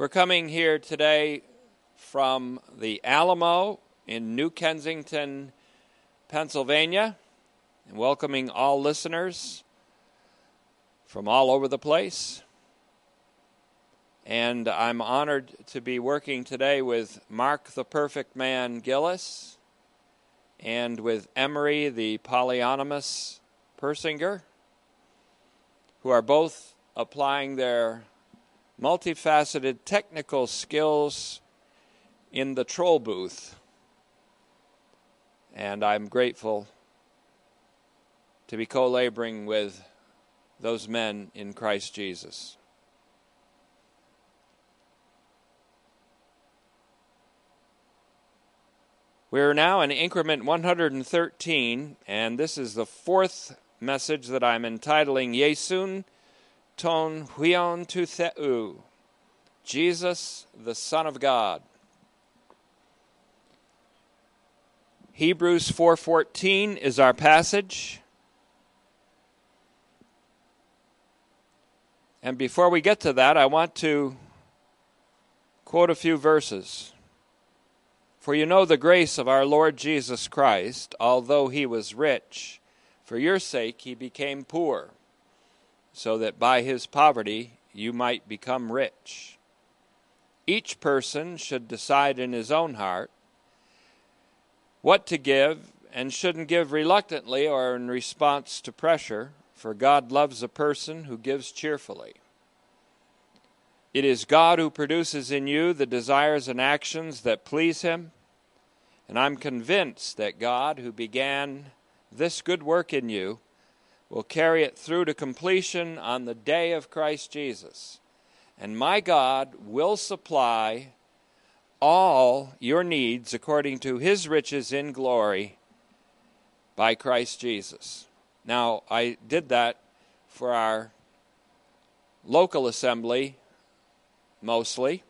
We're coming here today from the Alamo in New Kensington, Pennsylvania, and welcoming all listeners from all over the place. And I'm honored to be working today with Mark the Perfect Man Gillis and with Emery the Polyonymous Persinger, who are both applying their multifaceted technical skills in the troll booth. And I'm grateful to be co laboring with those men in Christ Jesus. We're now in increment 113, and this is the fourth message that I'm entitling Yesun ton huion tu theu, Jesus, the Son of God. Hebrews 4:14 is our passage. And before we get to that, I want to quote a few verses. For you know the grace of our Lord Jesus Christ, although he was rich, for your sake he became poor so that by his poverty you might become rich. Each person should decide in his own heart what to give and shouldn't give reluctantly or in response to pressure, for God loves a person who gives cheerfully. It is God who produces in you the desires and actions that please Him, and I'm convinced that God, who began this good work in you, will carry it through to completion on the day of Christ Jesus. And my God will supply all your needs according to his riches in glory by Christ Jesus. Now, I did that for our local assembly mostly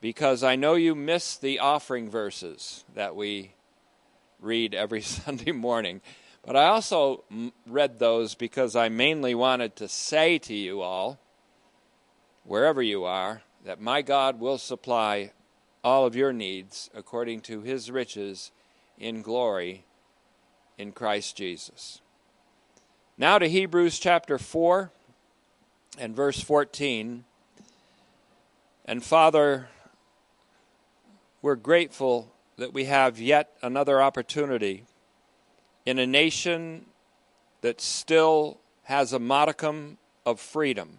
because I know you miss the offering verses that we read every Sunday morning. But I also read those because I mainly wanted to say to you all, wherever you are, that my God will supply all of your needs according to his riches in glory in Christ Jesus. Now to Hebrews chapter 4 and verse 14. And Father, we're grateful that we have yet another opportunity in a nation that still has a modicum of freedom.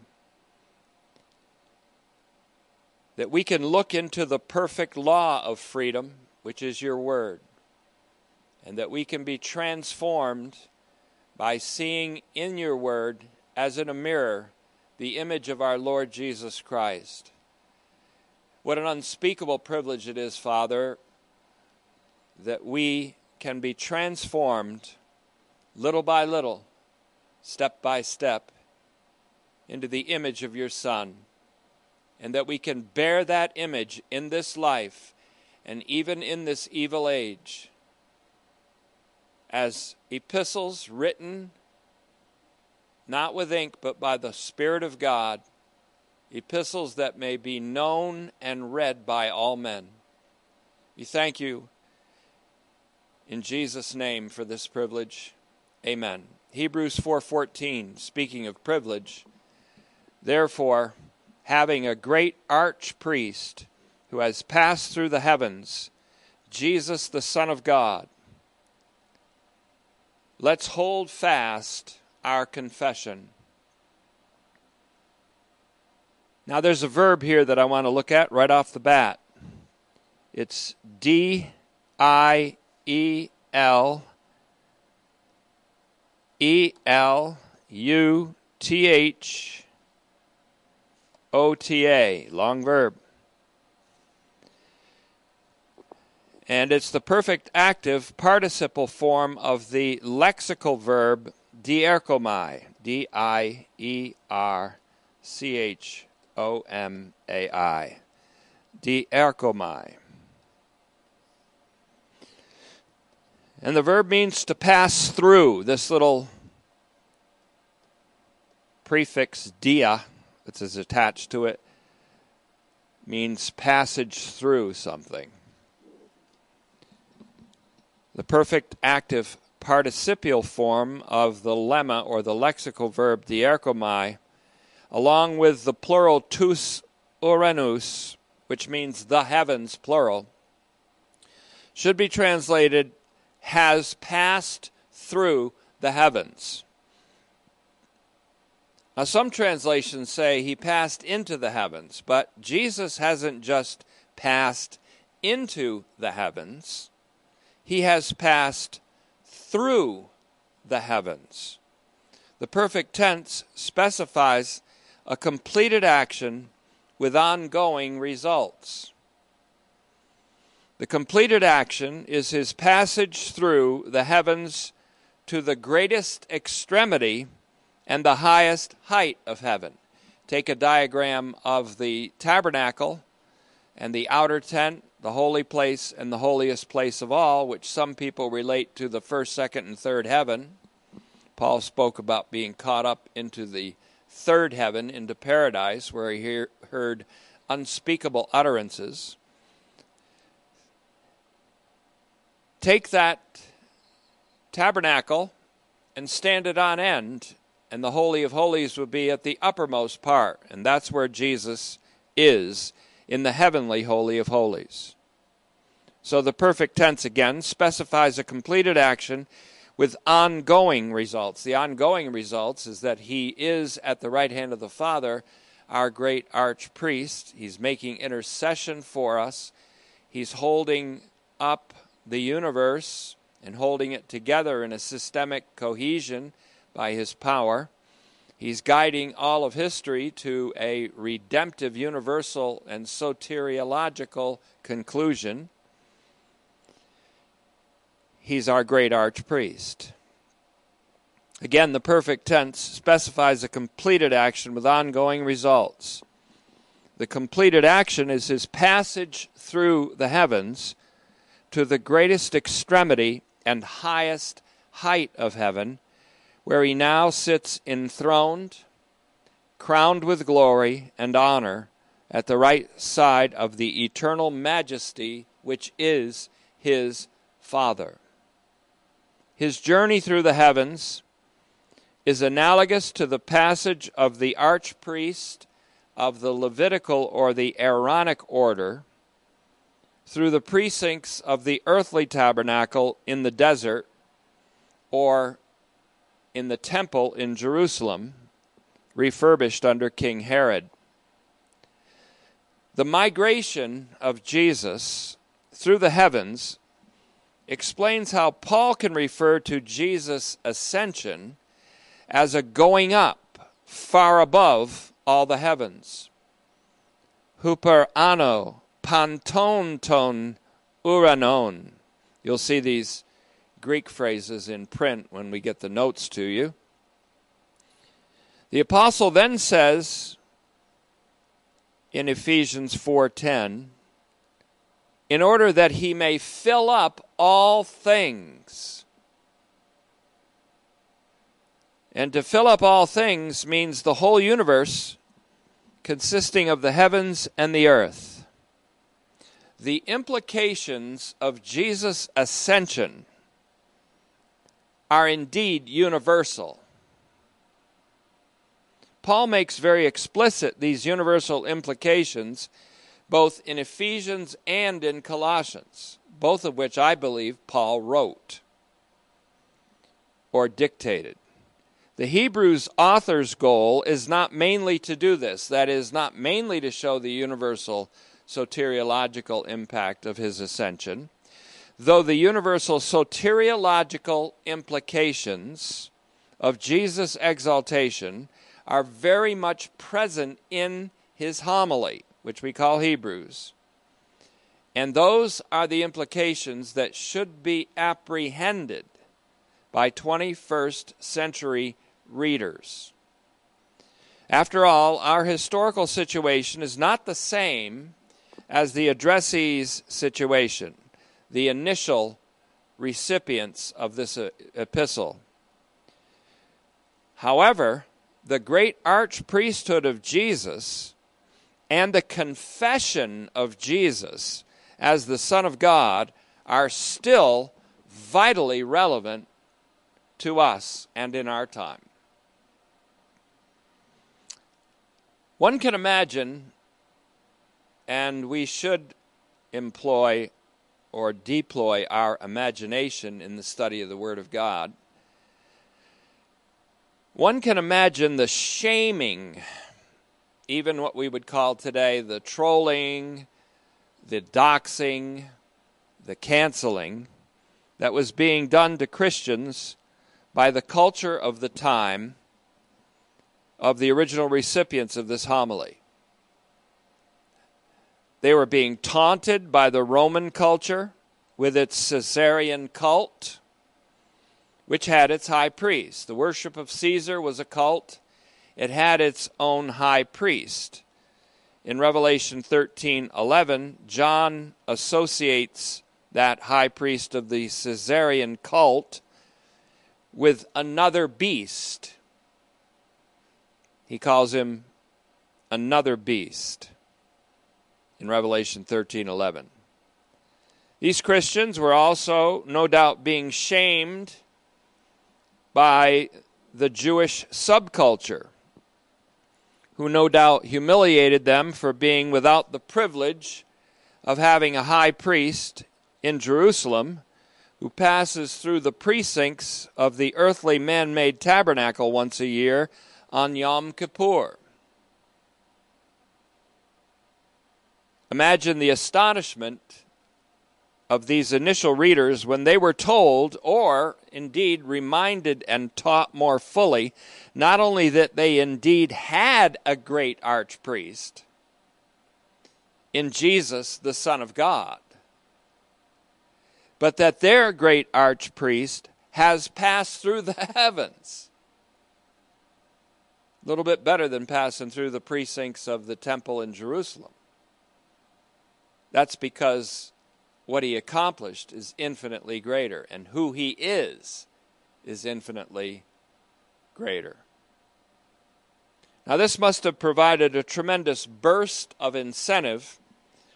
That we can look into the perfect law of freedom, which is your word, and that we can be transformed by seeing in your word, as in a mirror, the image of our Lord Jesus Christ. What an unspeakable privilege it is, Father, that we can be transformed little by little, step by step, into the image of your Son, and that we can bear that image in this life and even in this evil age as epistles written not with ink but by the Spirit of God, epistles that may be known and read by all men. We thank you in Jesus name for this privilege. Amen. Hebrews 4:14 speaking of privilege, therefore, having a great archpriest who has passed through the heavens, Jesus the Son of God, let's hold fast our confession. Now, there's a verb here that I want to look at right off the bat. It's D I E L E L U T H O T A, long verb. And it's the perfect active participle form of the lexical verb dierchomai, D I E R C H O M A I. Dierchomai. And the verb means to pass through. This little prefix dia that is attached to it means passage through something. The perfect active participial form of the lemma or the lexical verb dierchomai, along with the plural tus uranos, which means the heavens, plural, should be translated has passed through the heavens. Now, some translations say he passed into the heavens, but Jesus hasn't just passed into the heavens, he has passed through the heavens. The perfect tense specifies a completed action with ongoing results. The completed action is his passage through the heavens to the greatest extremity and the highest height of heaven. Take a diagram of the tabernacle and the outer tent, the holy place, and the holiest place of all, which some people relate to the first, second, and third heaven. Paul spoke about being caught up into the third heaven, into paradise, where he hear, heard unspeakable utterances. Take that tabernacle and stand it on end, and the Holy of Holies would be at the uppermost part, and that's where Jesus is in the heavenly Holy of Holies. So the perfect tense again specifies a completed action with ongoing results. The ongoing results is that he is at the right hand of the Father, our great archpriest. He's making intercession for us. He's holding up the universe and holding it together in a systemic cohesion by his power. He's guiding all of history to a redemptive, universal, and soteriological conclusion. He's our great archpriest. Again, the perfect tense specifies a completed action with ongoing results. The completed action is his passage through the heavens to the greatest extremity and highest height of heaven, where he now sits enthroned, crowned with glory and honor, at the right side of the eternal majesty which is his Father. His journey through the heavens is analogous to the passage of the archpriest of the Levitical or the Aaronic order through the precincts of the earthly tabernacle in the desert or in the temple in Jerusalem, refurbished under King Herod. The migration of Jesus through the heavens explains how Paul can refer to Jesus' ascension as a going up far above all the heavens. Huper ano panton ton uranon. You'll see these Greek phrases in print when we get the notes to you. The apostle then says in Ephesians 4:10 in order that he may fill up all things. And to fill up all things means the whole universe consisting of the heavens and the earth the implications of Jesus' ascension are indeed universal. Paul makes very explicit these universal implications both in Ephesians and in Colossians, both of which I believe Paul wrote or dictated. The Hebrews author's goal is not mainly to do this, that is, not mainly to show the universal soteriological impact of his ascension, though the universal soteriological implications of Jesus' exaltation are very much present in his homily, which we call Hebrews. And those are the implications that should be apprehended by 21st century readers. After all, our historical situation is not the same as the addressee's situation, the initial recipients of this epistle. However, the great archpriesthood of Jesus and the confession of Jesus as the Son of God are still vitally relevant to us and in our time. One can imagine, and we should employ or deploy our imagination in the study of the Word of God. One can imagine the shaming, even what we would call today the trolling, the doxing, the canceling that was being done to Christians by the culture of the time of the original recipients of this homily. They were being taunted by the Roman culture with its Caesarian cult, which had its high priest. The worship of Caesar was a cult, it had its own high priest. In Revelation 13:11, John associates that high priest of the Caesarian cult with another beast. He calls him another beast in Revelation 13:11. These Christians were also no doubt being shamed by the Jewish subculture who no doubt humiliated them for being without the privilege of having a high priest in Jerusalem who passes through the precincts of the earthly man made tabernacle once a year on Yom Kippur. Imagine the astonishment of these initial readers when they were told, or indeed reminded and taught more fully, not only that they indeed had a great archpriest in Jesus, the Son of God, but that their great archpriest has passed through the heavens. A little bit better than passing through the precincts of the temple in Jerusalem. That's because what he accomplished is infinitely greater, and who he is is infinitely greater. Now, this must have provided a tremendous burst of incentive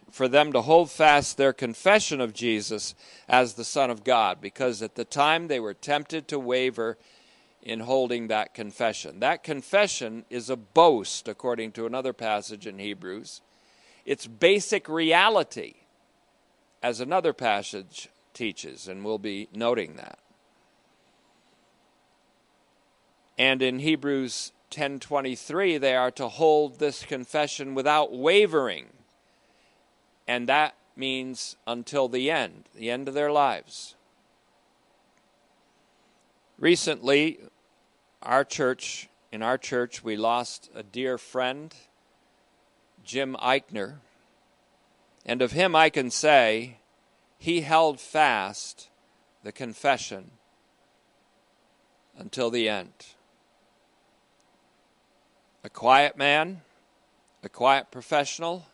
for them to hold fast their confession of Jesus as the Son of God, because at the time they were tempted to waver in holding that confession. That confession is a boast, according to another passage in Hebrews. It's basic reality, as another passage teaches, and we'll be noting that. And in Hebrews 10:23 they are to hold this confession without wavering and that means until the end, the end of their lives. Recently, our church, in our church, we lost a dear friend, Jim Eichner. And of him I can say, he held fast the confession until the end. A quiet man, a quiet professional,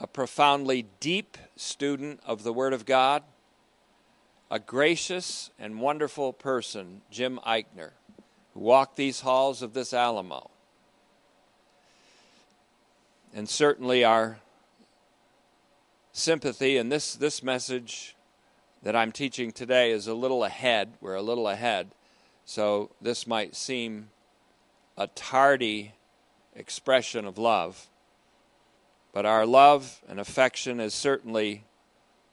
a profoundly deep student of the Word of God, a gracious and wonderful person, Jim Eichner, who walked these halls of this Alamo. And certainly our sympathy and this, this message that I'm teaching today is a little ahead. We're a little ahead. So this might seem a tardy expression of love. But our love and affection is certainly,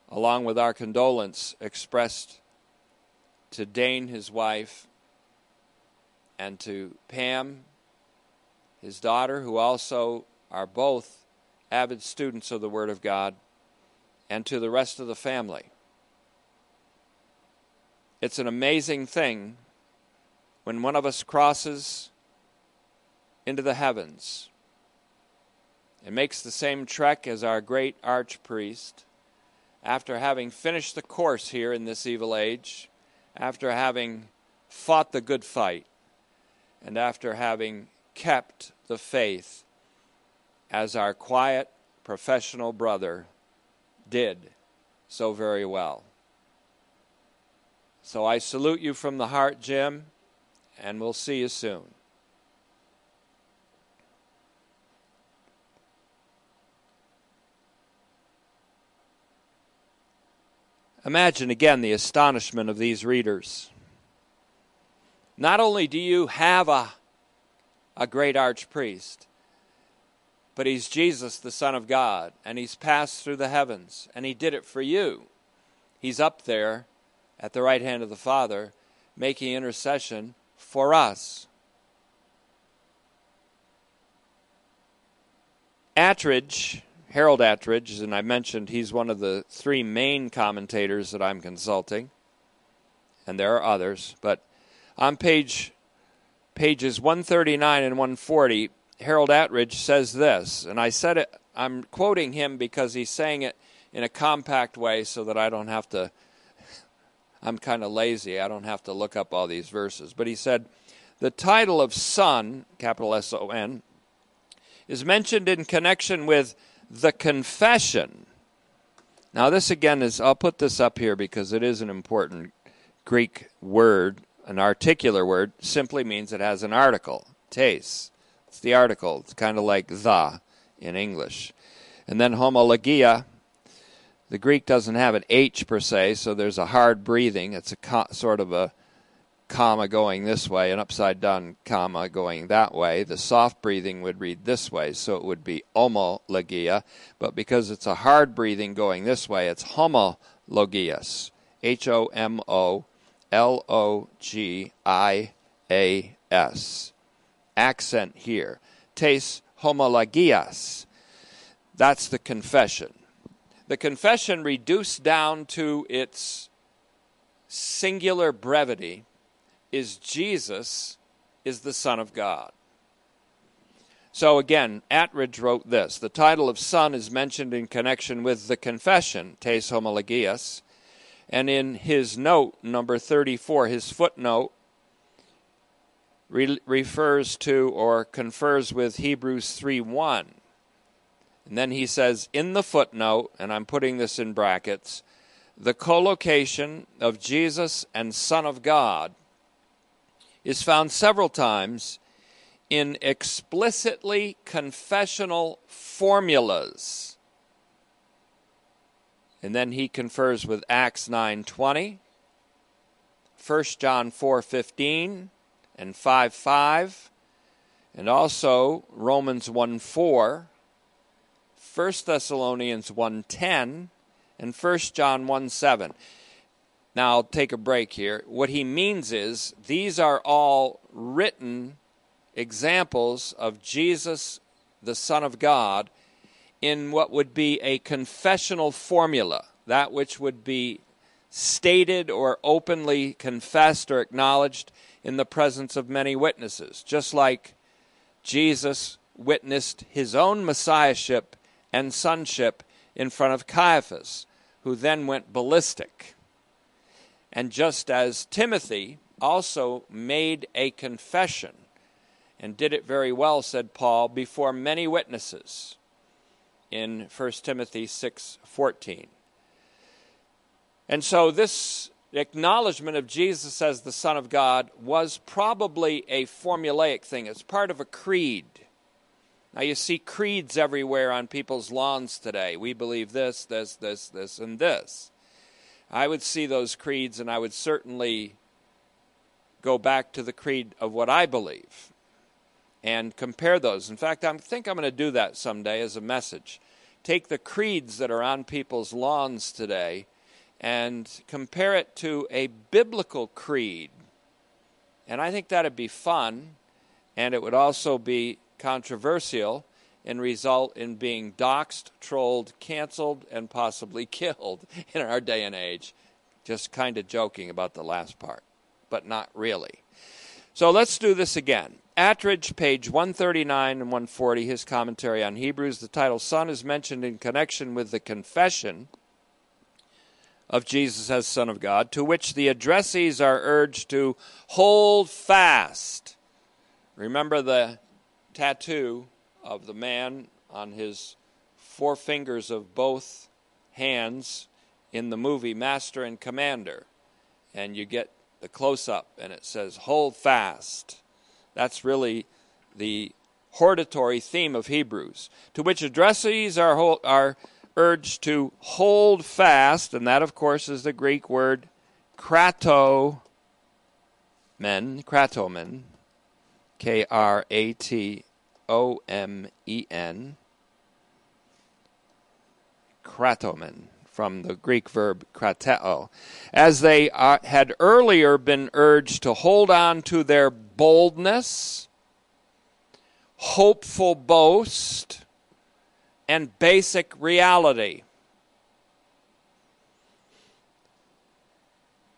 along with our condolence, expressed to Dane, his wife, and to Pam, his daughter, who also are both avid students of the Word of God, and to the rest of the family. It's an amazing thing when one of us crosses into the heavens and makes the same trek as our great archpriest, after having finished the course here in this evil age, after having fought the good fight, and after having kept the faith as our quiet professional brother did so very well. So I salute you from the heart, Jim, and we'll see you soon. Imagine again the astonishment of these readers. Not only do you have a, a great archpriest, but he's Jesus, the Son of God, and he's passed through the heavens, and he did it for you. He's up there at the right hand of the Father, making intercession for us. Attridge, Harold Attridge, and I mentioned he's one of the three main commentators that I'm consulting, and there are others, but on page pages 139 and 140, Harold Attridge says this, and I said it. I'm quoting him because he's saying it in a compact way, so that I don't have to. I'm kind of lazy. I don't have to look up all these verses. But he said, the title of Son, capital S O N, is mentioned in connection with the confession. Now, this again is, I'll put this up here because it is an important Greek word. An articular word simply means it has an article, tes. It's the article. It's kind of like the in English. And then homologia. The Greek doesn't have an H per se, so there's a hard breathing. It's a co- sort of a comma going this way, an upside down comma going that way. The soft breathing would read this way, so it would be homologia. But because it's a hard breathing going this way, it's homologias. H O M O L O G I A S. Accent here. Tes homologias. That's the confession. The confession reduced down to its singular brevity is Jesus is the Son of God. So again, Attridge wrote this. The title of Son is mentioned in connection with the confession, Tes Homologias, and in his note, number 34, his footnote, re- refers to or confers with Hebrews 3 1. And then he says in the footnote, and I'm putting this in brackets, the collocation of Jesus and Son of God is found several times in explicitly confessional formulas. And then he confers with Acts 9:20, 1 John 4:15 and 5:5, and also Romans 1:4, 1 Thessalonians 1:10, and 1 John 1:7. Now, I'll take a break here. What he means is these are all written examples of Jesus, the Son of God, in what would be a confessional formula, that which would be stated or openly confessed or acknowledged in the presence of many witnesses, just like Jesus witnessed his own messiahship and sonship in front of Caiaphas, who then went ballistic. And just as Timothy also made a confession and did it very well, said Paul, before many witnesses in 1 Timothy 6:14. And so this acknowledgement of Jesus as the Son of God was probably a formulaic thing. It's part of a creed. Now you see creeds everywhere on people's lawns today. We believe this, this, this, this, and this. I would see those creeds and I would certainly go back to the creed of what I believe and compare those. In fact, I think I'm going to do that someday as a message. Take the creeds that are on people's lawns today and compare it to a biblical creed. And I think that'd be fun, and it would also be controversial and result in being doxxed, trolled, canceled, and possibly killed in our day and age. Just kind of joking about the last part, but not really. So let's do this again. Attridge, page 139 and 140, his commentary on Hebrews. The title Son is mentioned in connection with the confession of Jesus as Son of God, to which the addressees are urged to hold fast. Remember the tattoo of the man on his four fingers of both hands in the movie Master and Commander. And you get the close up, and it says, Hold fast. That's really the hortatory theme of Hebrews, to which addressees are, are urged to hold fast, and that, of course, is the Greek word krato men, kratomen, K R A T O M E N, kratomen, from the Greek verb krateo, as they uh, had earlier been urged to hold on to their boldness, hopeful boast, and basic reality.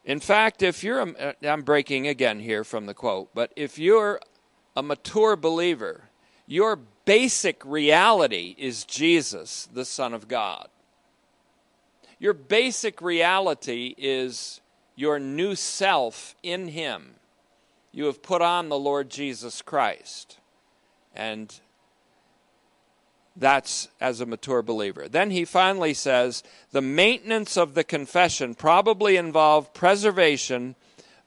In fact, if you're, a, I'm breaking again here from the quote, but if you're a mature believer, your basic reality is Jesus, the Son of God. Your basic reality is your new self in Him. You have put on the Lord Jesus Christ. And that's as a mature believer. Then he finally says the maintenance of the confession probably involved preservation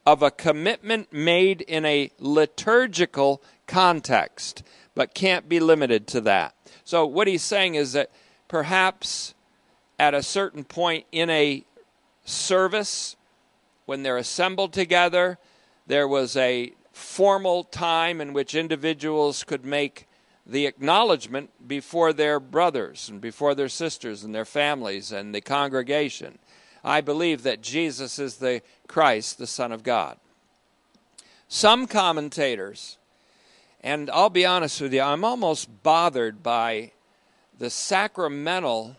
of a commitment made in a liturgical context, but can't be limited to that. So, what he's saying is that perhaps at a certain point in a service, when they're assembled together, there was a formal time in which individuals could make the acknowledgement before their brothers and before their sisters and their families and the congregation. I believe that Jesus is the Christ, the Son of God. Some commentators, and I'll be honest with you, I'm almost bothered by the sacramental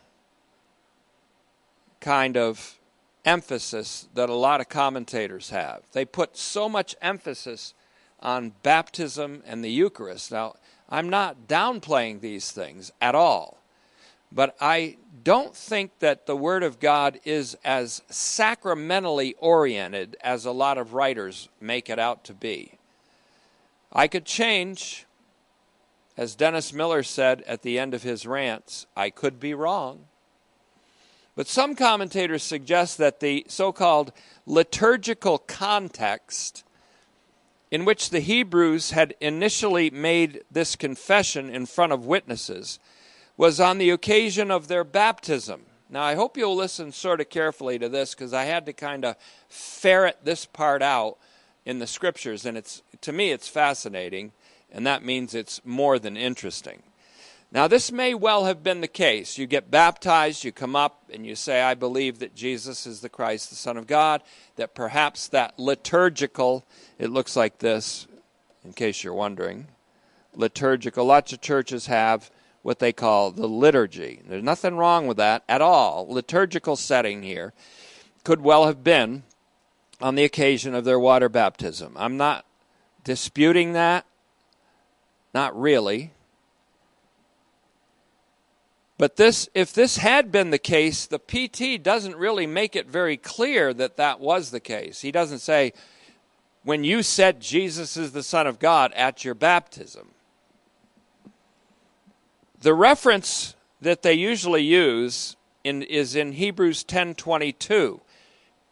kind of emphasis that a lot of commentators have. They put so much emphasis on baptism and the Eucharist. Now, I'm not downplaying these things at all. But I don't think that the Word of God is as sacramentally oriented as a lot of writers make it out to be. I could change, as Dennis Miller said at the end of his rants, I could be wrong. But some commentators suggest that the so called liturgical context in which the Hebrews had initially made this confession in front of witnesses was on the occasion of their baptism. Now, I hope you'll listen sort of carefully to this because I had to kind of ferret this part out in the scriptures, and it's to me it's fascinating, and that means it's more than interesting. Now, this may well have been the case. You get baptized, you come up, and you say, I believe that Jesus is the Christ, the Son of God, that perhaps that liturgical, it looks like this, in case you're wondering. Liturgical, lots of churches have what they call the liturgy. There's nothing wrong with that at all. Liturgical setting here could well have been on the occasion of their water baptism. I'm not disputing that, not really. But this, if this had been the case, the PT doesn't really make it very clear that that was the case. He doesn't say, when you said Jesus is the Son of God at your baptism. The reference that they usually use in, is in Hebrews 10:22,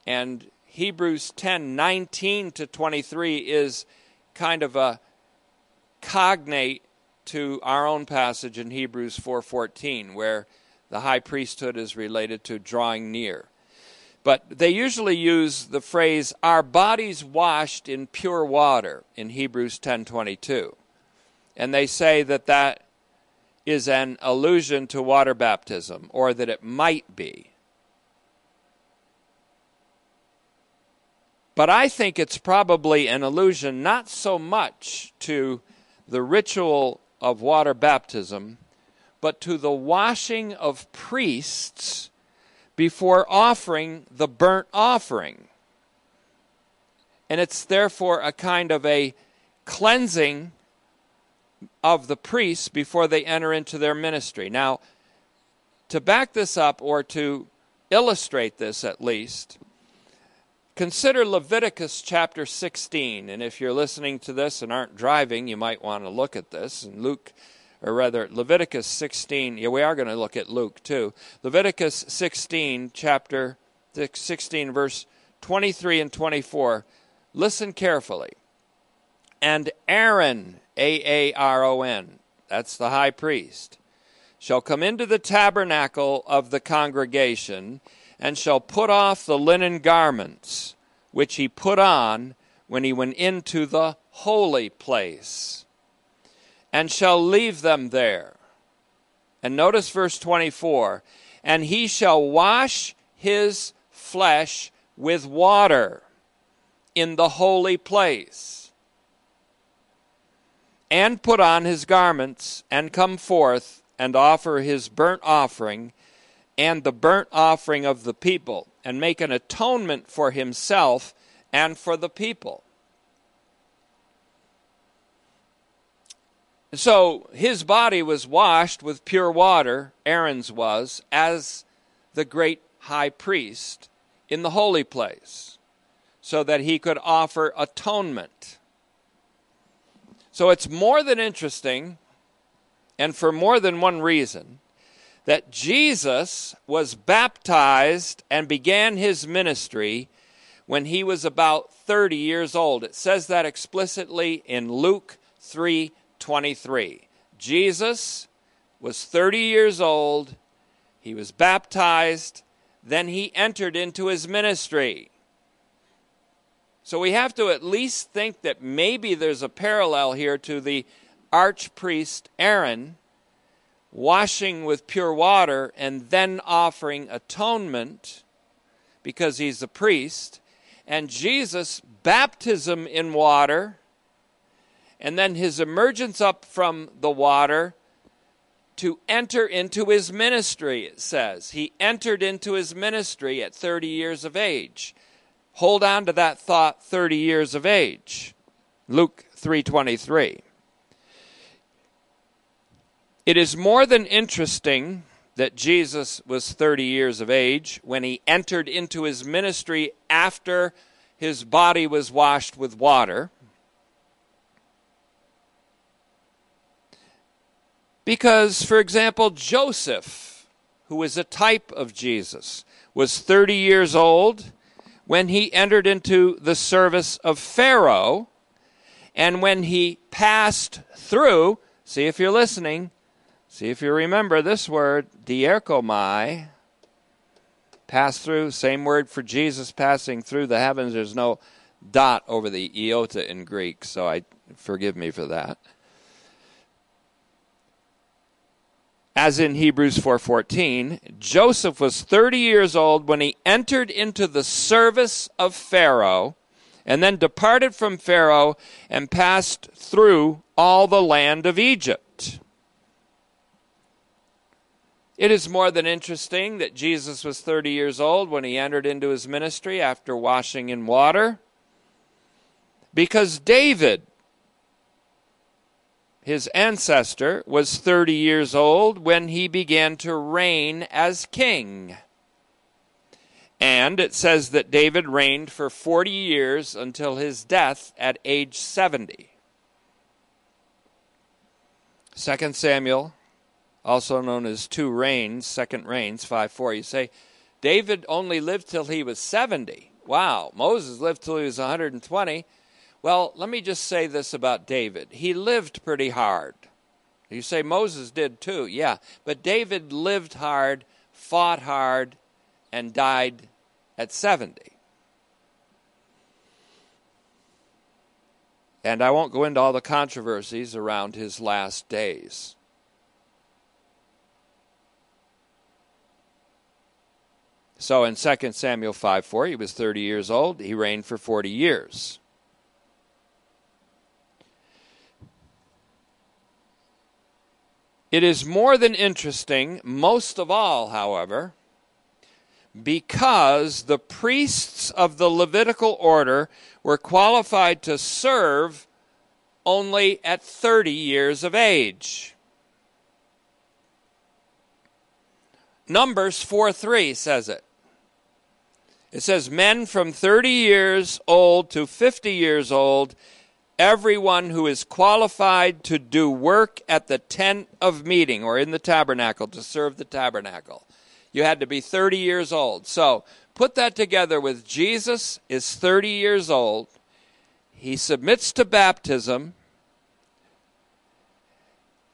and Hebrews 10:19 to 23 is kind of a cognate to our own passage in Hebrews 4:14 where the high priesthood is related to drawing near. But they usually use the phrase our bodies washed in pure water in Hebrews 10:22. And they say that that is an allusion to water baptism or that it might be. But I think it's probably an allusion not so much to the ritual of water baptism, but to the washing of priests before offering the burnt offering. And it's therefore a kind of a cleansing of the priests before they enter into their ministry. Now, to back this up or to illustrate this at least, Consider Leviticus chapter 16. And if you're listening to this and aren't driving, you might want to look at this. And Luke, or rather, Leviticus 16. Yeah, we are going to look at Luke too. Leviticus 16, chapter 16, verse 23 and 24. Listen carefully. And Aaron, A A R O N, that's the high priest, shall come into the tabernacle of the congregation, and shall put off the linen garments which he put on when he went into the holy place, and shall leave them there. And notice verse 24 and he shall wash his flesh with water in the holy place, and put on his garments, and come forth and offer his burnt offering and the burnt offering of the people, and make an atonement for himself and for the people. So his body was washed with pure water, Aaron's was, as the great high priest in the holy place, so that he could offer atonement. So it's more than interesting, and for more than one reason, that Jesus was baptized and began his ministry when he was about 30 years old. It says that explicitly in Luke 3 23. Jesus was 30 years old, he was baptized, then he entered into his ministry. So we have to at least think that maybe there's a parallel here to the archpriest Aaron washing with pure water and then offering atonement because he's a priest, and Jesus' baptism in water and then his emergence up from the water to enter into his ministry, it says. He entered into his ministry at 30 years of age. Hold on to that thought 30 years of age. Luke 3:23. It is more than interesting that Jesus was 30 years of age when he entered into his ministry after his body was washed with water. Because, for example, Joseph, who is a type of Jesus, was 30 years old when he entered into the service of Pharaoh, and when he passed through, see if you're listening, see if you remember this word, dierchomai, pass through, same word for Jesus passing through the heavens. There's no dot over the iota in Greek, so I forgive me for that. as in Hebrews 4:14, Joseph was 30 years old when he entered into the service of Pharaoh and then departed from Pharaoh and passed through all the land of Egypt. It is more than interesting that Jesus was 30 years old when he entered into his ministry after washing in water because David his ancestor, was 30 years old when he began to reign as king. And it says that David reigned for 40 years until his death at age 70. 2 Samuel, also known as two reigns, second reigns, 5 4. You say, David only lived till he was 70. Wow, Moses lived till he was 120. Well, let me just say this about David. He lived pretty hard. You say Moses did too, yeah. But David lived hard, fought hard, and died at 70. And I won't go into all the controversies around his last days. So in 2 Samuel 5 4, he was 30 years old. He reigned for 40 years. It is more than interesting, most of all, however, because the priests of the Levitical order were qualified to serve only at 30 years of age. Numbers 4 3 says it. It says, Men from 30 years old to 50 years old everyone who is qualified to do work at the tent of meeting or in the tabernacle to serve the tabernacle. You had to be 30 years old. So put that together with Jesus is 30 years old. He submits to baptism.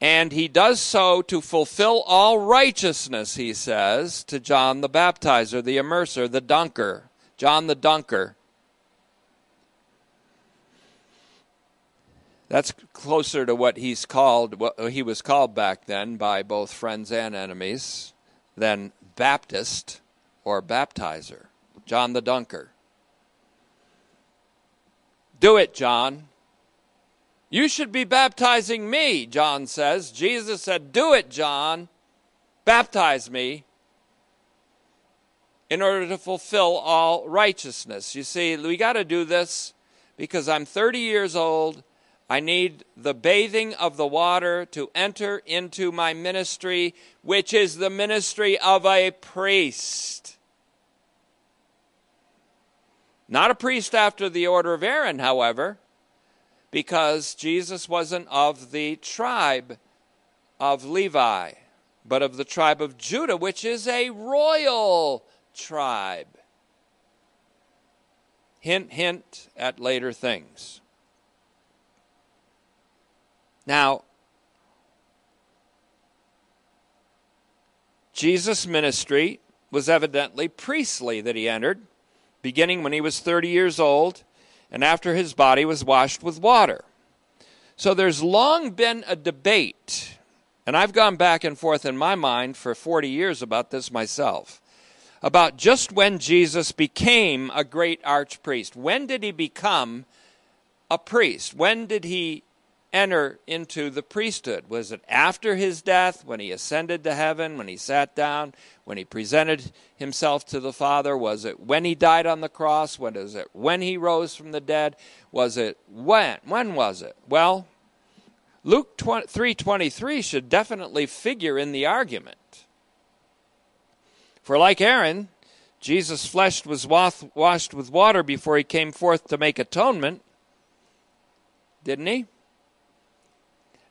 And he does so to fulfill all righteousness, he says, to John the baptizer, the immerser, the dunker, John the dunker. That's closer to what he's called, what he was called back then by both friends and enemies, than Baptist or baptizer. John the Dunker. Do it, John. You should be baptizing me, John says. Jesus said, Do it, John. Baptize me in order to fulfill all righteousness. You see, we got to do this because I'm 30 years old I need the bathing of the water to enter into my ministry, which is the ministry of a priest. Not a priest after the order of Aaron, however, because Jesus wasn't of the tribe of Levi, but of the tribe of Judah, which is a royal tribe. Hint, hint at later things. Now, Jesus' ministry was evidently priestly that he entered, beginning when he was 30 years old and after his body was washed with water. So there's long been a debate, and I've gone back and forth in my mind for 40 years about this myself, about just when Jesus became a great archpriest. When did he become a priest? When did he enter into the priesthood? Was it after his death, when he ascended to heaven, when he sat down, when he presented himself to the Father? Was it when he died on the cross? When is it when he rose from the dead? Was it when? When was it? Well, Luke 3:23 should definitely figure in the argument. For like Aaron, Jesus' flesh was washed with water before he came forth to make atonement, didn't he?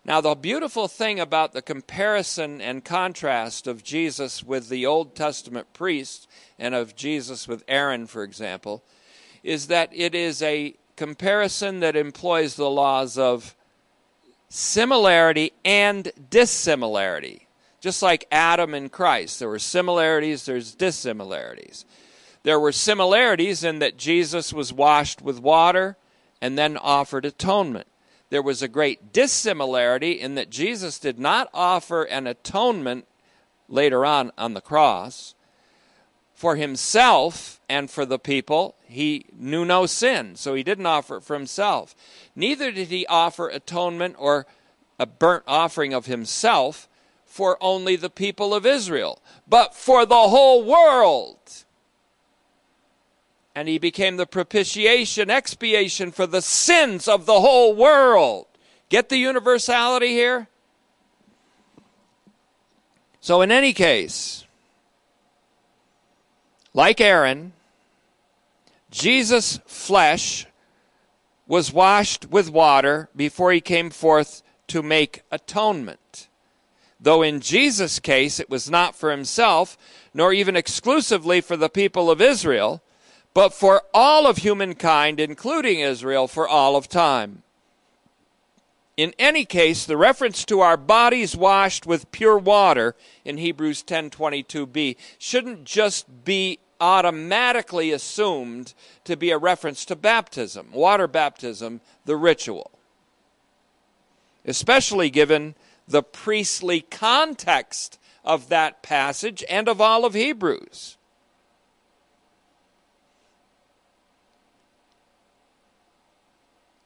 Now, the beautiful thing about the comparison and contrast of Jesus with the Old Testament priests and of Jesus with Aaron, for example, is that it is a comparison that employs the laws of similarity and dissimilarity. Just like Adam and Christ, there were similarities, there's dissimilarities. There were similarities in that Jesus was washed with water and then offered atonement there was a great dissimilarity in that Jesus did not offer an atonement later on on the cross for himself and for the people. He knew no sin, so he didn't offer it for himself. Neither did he offer atonement or a burnt offering of himself for only the people of Israel, but for the whole world and he became the propitiation, expiation for the sins of the whole world. Get the universality here? So, in any case, like Aaron, Jesus' flesh was washed with water before he came forth to make atonement. Though in Jesus' case it was not for himself, nor even exclusively for the people of Israel, but for all of humankind, including Israel, for all of time. In any case, the reference to our bodies washed with pure water in Hebrews 10:22b shouldn't just be automatically assumed to be a reference to baptism, water baptism, the ritual. Especially given the priestly context of that passage and of all of Hebrews.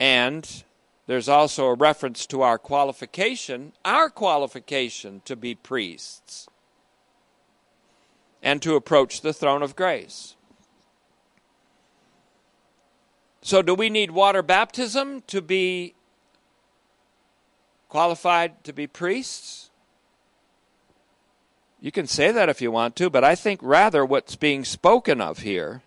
And there's also a reference to our qualification, our qualification to be priests and to approach the throne of grace. So, do we need water baptism to be qualified to be priests? You can say that if you want to, but I think rather what's being spoken of here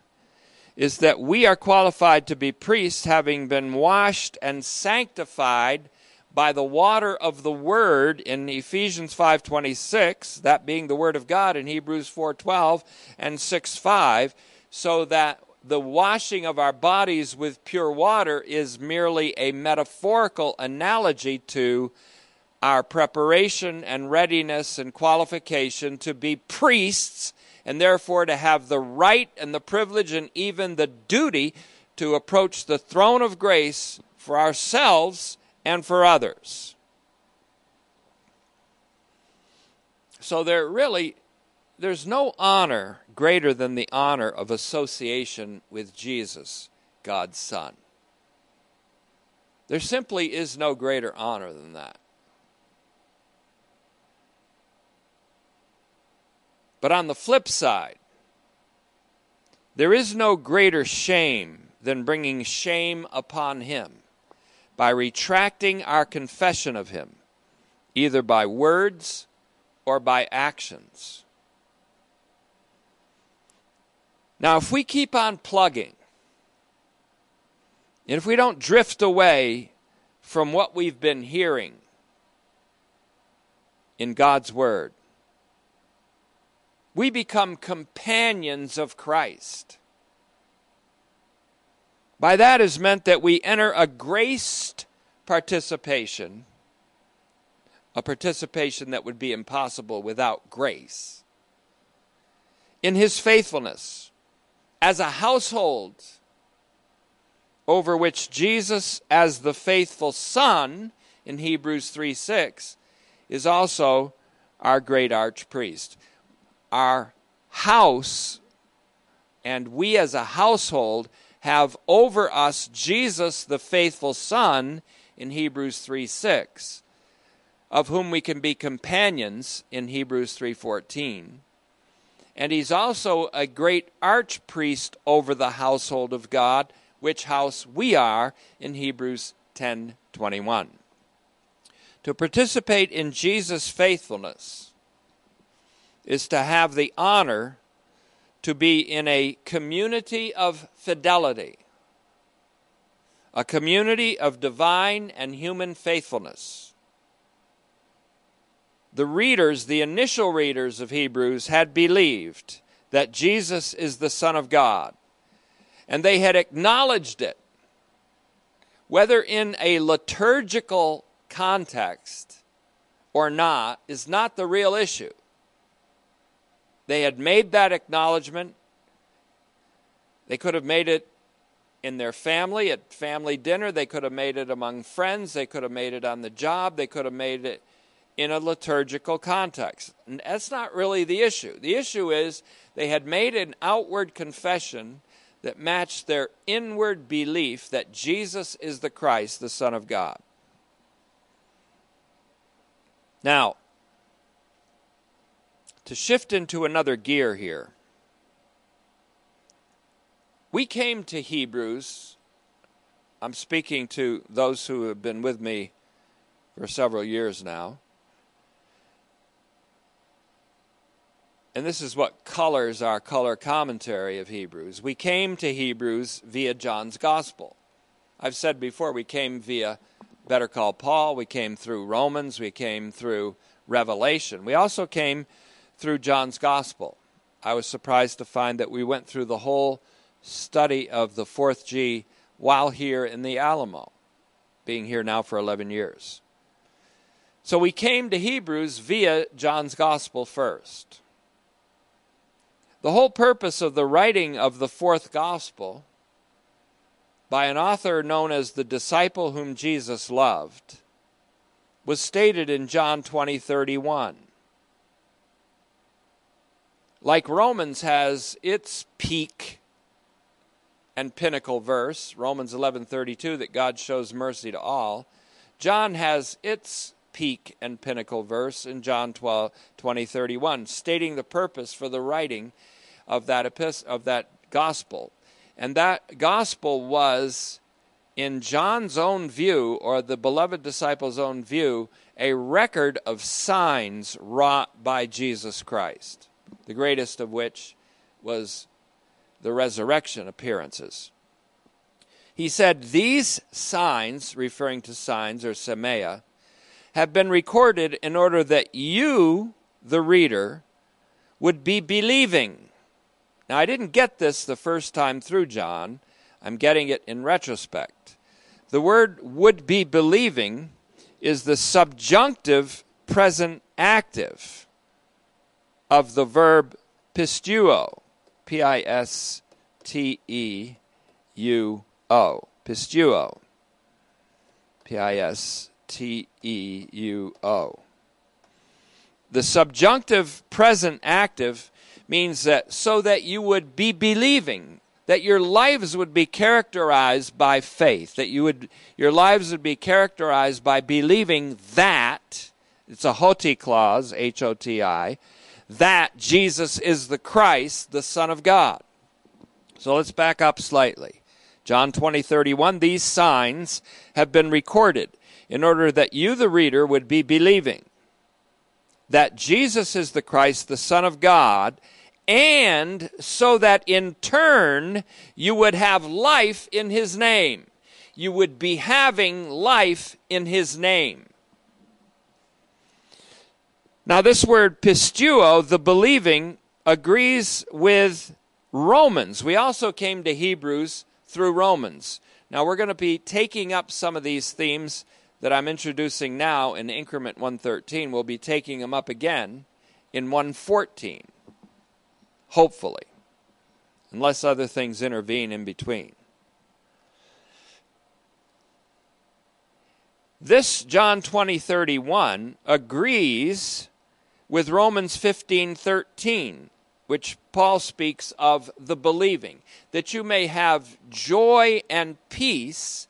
is that we are qualified to be priests having been washed and sanctified by the water of the word in Ephesians 5:26 that being the word of God in Hebrews 4:12 and 6:5 so that the washing of our bodies with pure water is merely a metaphorical analogy to our preparation and readiness and qualification to be priests and therefore to have the right and the privilege and even the duty to approach the throne of grace for ourselves and for others. So there really there's no honor greater than the honor of association with Jesus, God's son. There simply is no greater honor than that. But on the flip side, there is no greater shame than bringing shame upon him by retracting our confession of him, either by words or by actions. Now, if we keep on plugging, and if we don't drift away from what we've been hearing in God's Word, we become companions of Christ. By that is meant that we enter a graced participation, a participation that would be impossible without grace, in His faithfulness as a household over which Jesus, as the faithful Son in Hebrews 3 6, is also our great archpriest our house and we as a household have over us Jesus the faithful Son in Hebrews 3 6, of whom we can be companions in Hebrews 3:14. And he's also a great archpriest over the household of God, which house we are in Hebrews 10:21. To participate in Jesus' faithfulness is to have the honor to be in a community of fidelity, a community of divine and human faithfulness. The readers, the initial readers of Hebrews, had believed that Jesus is the Son of God, and they had acknowledged it, whether in a liturgical context or not, is not the real issue. They had made that acknowledgement. They could have made it in their family, at family dinner. They could have made it among friends. They could have made it on the job. They could have made it in a liturgical context. And that's not really the issue. The issue is they had made an outward confession that matched their inward belief that Jesus is the Christ, the Son of God. Now, to shift into another gear here. We came to Hebrews. I'm speaking to those who have been with me for several years now. And this is what colors our color commentary of Hebrews. We came to Hebrews via John's Gospel. I've said before, we came via Better Call Paul, we came through Romans, we came through Revelation. We also came through John's Gospel. I was surprised to find that we went through the whole study of the fourth G while here in the Alamo, being here now for 11 years. So we came to Hebrews via John's Gospel first. The whole purpose of the writing of the fourth Gospel by an author known as the disciple whom Jesus loved was stated in John 20 31 like Romans has its peak and pinnacle verse, Romans 11:32 that God shows mercy to all, John has its peak and pinnacle verse in John 12 20 stating the purpose for the writing of that of that gospel. And that gospel was in John's own view or the beloved disciples' own view a record of signs wrought by Jesus Christ the greatest of which was the resurrection appearances. He said, These signs, referring to signs or semeia, have been recorded in order that you, the reader, would be believing. Now, I didn't get this the first time through John, I'm getting it in retrospect. The word would be believing is the subjunctive present active of the verb pisteuo. P I S T E U O. Pisteuo. P I S T E U O. The subjunctive present active means that so that you would be believing, that your lives would be characterized by faith, that you would your lives would be characterized by believing that it's a hoti clause, H O T I, that Jesus is the Christ, the Son of God. So let's back up slightly. John 20, 31, these signs have been recorded in order that you, the reader, would be believing that Jesus is the Christ, the Son of God, and so that in turn you would have life in his name. You would be having life in his name. Now, this word pisteuo, the believing, agrees with Romans. We also came to Hebrews through Romans. Now, we're going to be taking up some of these themes that I'm introducing now in increment 113. We'll be taking them up again in 114, hopefully, unless other things intervene in between. This John 20, 31 agrees with Romans 15:13, which Paul speaks of the believing, that you may have joy and peace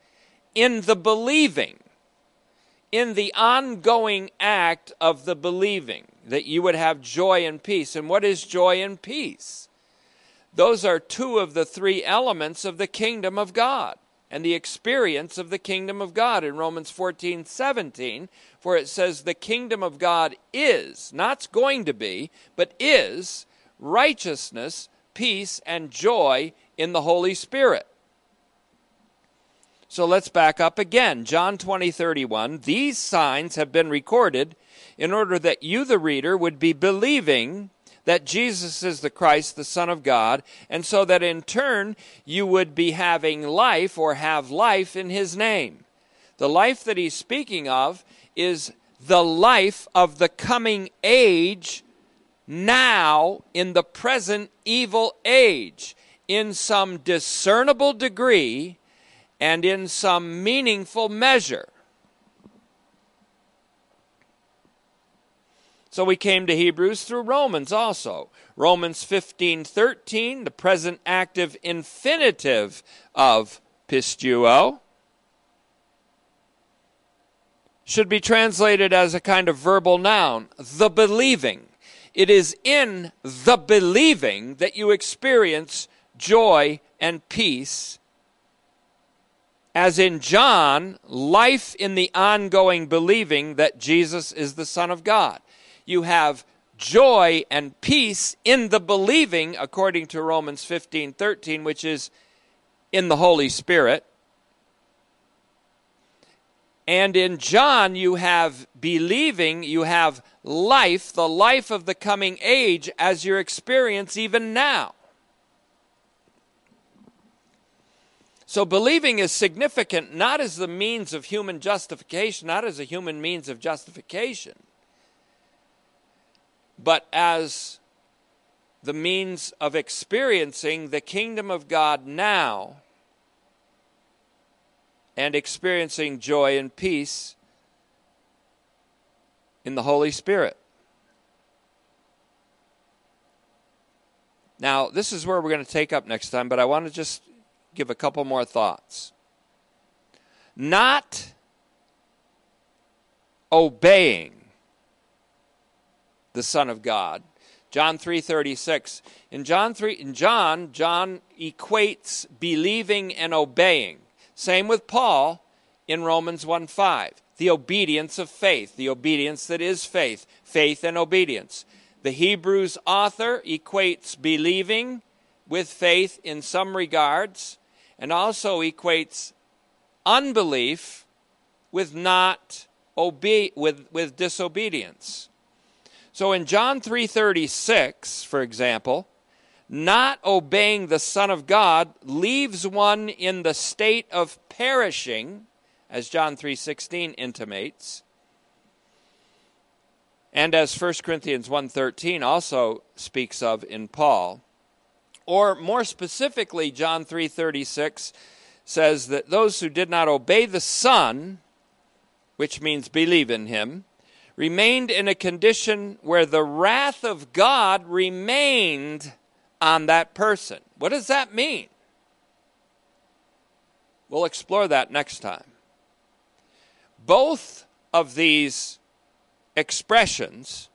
in the believing, in the ongoing act of the believing, that you would have joy and peace. And what is joy and peace? Those are two of the three elements of the kingdom of God and the experience of the kingdom of God in Romans 14 17, for it says, The kingdom of God is, not going to be, but is righteousness, peace, and joy in the Holy Spirit. So let's back up again. John 20, 31. These signs have been recorded in order that you, the reader, would be believing that Jesus is the Christ, the Son of God, and so that in turn you would be having life or have life in His name. The life that He's speaking of is the life of the coming age now in the present evil age in some discernible degree and in some meaningful measure. So we came to Hebrews through Romans also. Romans 15:13, the present active infinitive of pisteuo should be translated as a kind of verbal noun, the believing. It is in the believing that you experience joy and peace. As in John, life in the ongoing believing that Jesus is the Son of God you have joy and peace in the believing, according to Romans 15 13, which is in the Holy Spirit. And in John, you have believing, you have life, the life of the coming age as your experience even now. So, believing is significant not as the means of human justification, not as a human means of justification, but as the means of experiencing the kingdom of God now and experiencing joy and peace in the Holy Spirit. Now, this is where we're going to take up next time, but I want to just give a couple more thoughts. Not obeying the Son of God. John 3:36. In John 3 in John, John equates believing and obeying. Same with Paul in Romans 1:5. The obedience of faith, the obedience that is faith, faith and obedience. The Hebrews author equates believing with faith in some regards and also equates unbelief with not obe- with, with disobedience. So in John 3:36, for example, not obeying the Son of God leaves one in the state of perishing, as John 3:16 intimates. and as 1 Corinthians 1:13 also speaks of in Paul. Or more specifically John 3:36 says that those who did not obey the Son, which means believe in him, remained in a condition where the wrath of God remained on that person. What does that mean? We'll explore that next time. Both of these expressions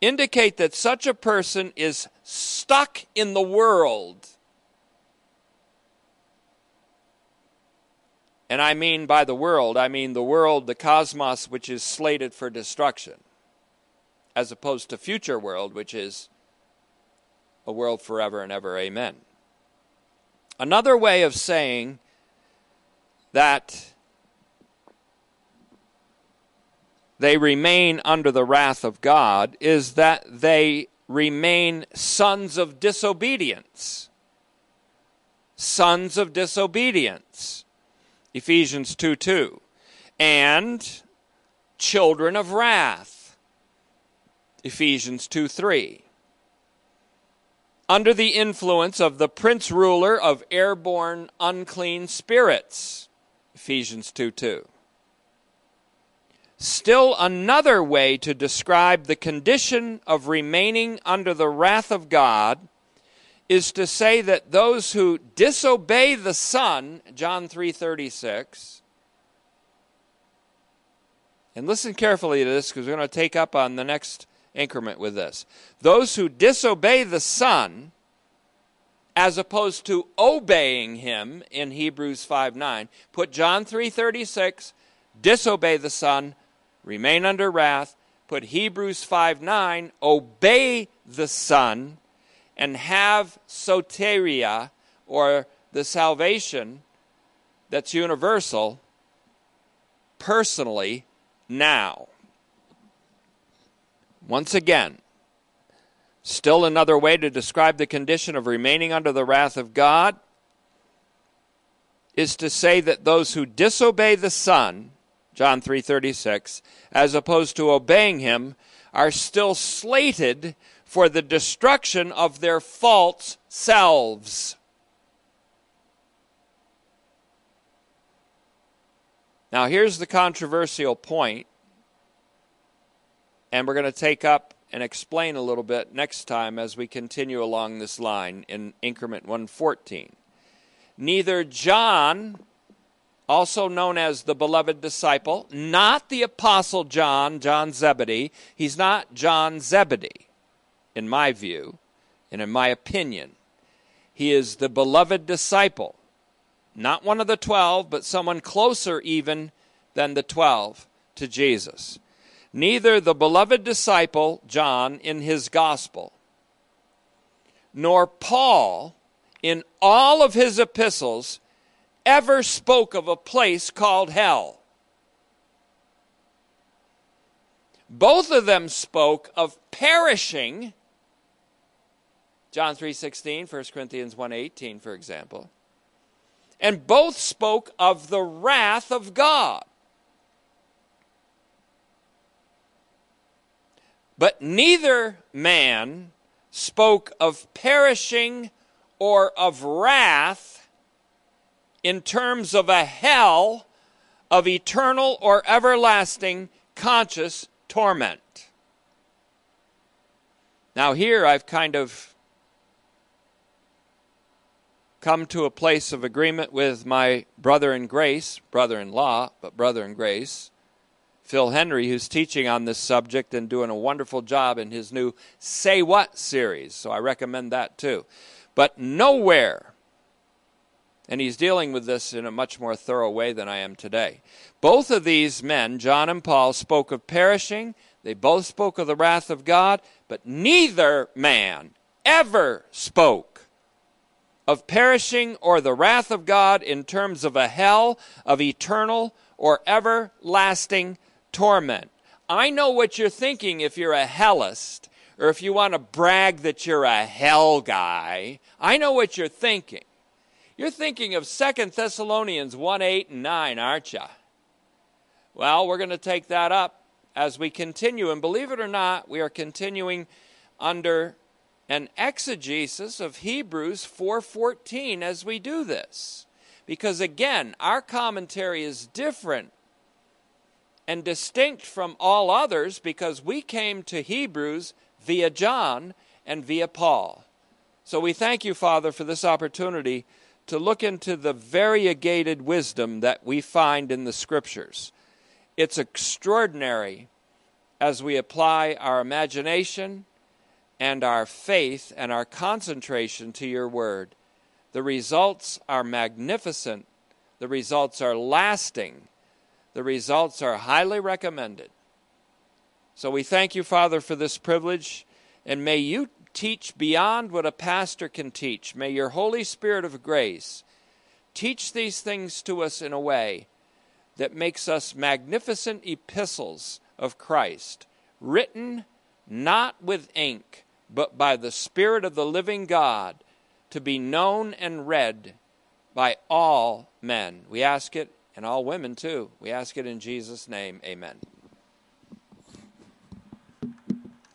indicate that such a person is stuck in the world. And I mean by the world, I mean the world, the cosmos, which is slated for destruction, as opposed to future world, which is a world forever and ever. Amen. Another way of saying that they remain under the wrath of God is that they remain sons of disobedience. Sons of disobedience. Ephesians 2 2. And children of wrath. Ephesians 2 3. Under the influence of the prince ruler of airborne unclean spirits. Ephesians 2 2. Still another way to describe the condition of remaining under the wrath of God is to say that those who disobey the Son, John 3:36, and listen carefully to this because we're going to take up on the next increment with this. Those who disobey the Son, as opposed to obeying him in Hebrews 5 9, put John 3:36, disobey the Son, remain under wrath. Put Hebrews 5 9, obey the Son, and have soteria, or the salvation that's universal, personally now. Once again, still another way to describe the condition of remaining under the wrath of God is to say that those who disobey the Son John 3:36, as opposed to obeying him, are still slated for the destruction of their false selves. Now, here's the controversial point, and we're going to take up and explain a little bit next time as we continue along this line in increment 114. Neither John also known as the beloved disciple, not the apostle John, John Zebedee. He's not John Zebedee, in my view and in my opinion. He is the beloved disciple, not one of the twelve, but someone closer even than the twelve to Jesus. Neither the beloved disciple, John, in his gospel, nor Paul, in all of his epistles, ever spoke of a place called hell. Both of them spoke of perishing. John 3:16, 1 Corinthians 1:18 for example. And both spoke of the wrath of God. But neither man spoke of perishing or of wrath in terms of a hell of eternal or everlasting conscious torment. Now, here I've kind of come to a place of agreement with my brother in grace, brother in law, but brother in grace, Phil Henry, who's teaching on this subject and doing a wonderful job in his new Say What series. So I recommend that too. But nowhere and he's dealing with this in a much more thorough way than I am today. Both of these men, John and Paul, spoke of perishing. They both spoke of the wrath of God, but neither man ever spoke of perishing or the wrath of God in terms of a hell of eternal or everlasting torment. I know what you're thinking if you're a hellist or if you want to brag that you're a hell guy. I know what you're thinking. You're thinking of Second Thessalonians 1 8 and 9, aren't you? Well, we're going to take that up as we continue. And believe it or not, we are continuing under an exegesis of Hebrews 4:14 as we do this. Because again, our commentary is different and distinct from all others because we came to Hebrews via John and via Paul. So we thank you, Father, for this opportunity to look into the variegated wisdom that we find in the Scriptures. It's extraordinary as we apply our imagination and our faith and our concentration to your word. The results are magnificent, the results are lasting, the results are highly recommended. So we thank you, Father, for this privilege, and may you teach beyond what a pastor can teach. May your Holy Spirit of grace teach these things to us in a way that makes us magnificent epistles of Christ, written not with ink, but by the Spirit of the living God, to be known and read by all men. We ask it, and all women too. We ask it in Jesus' name. Amen.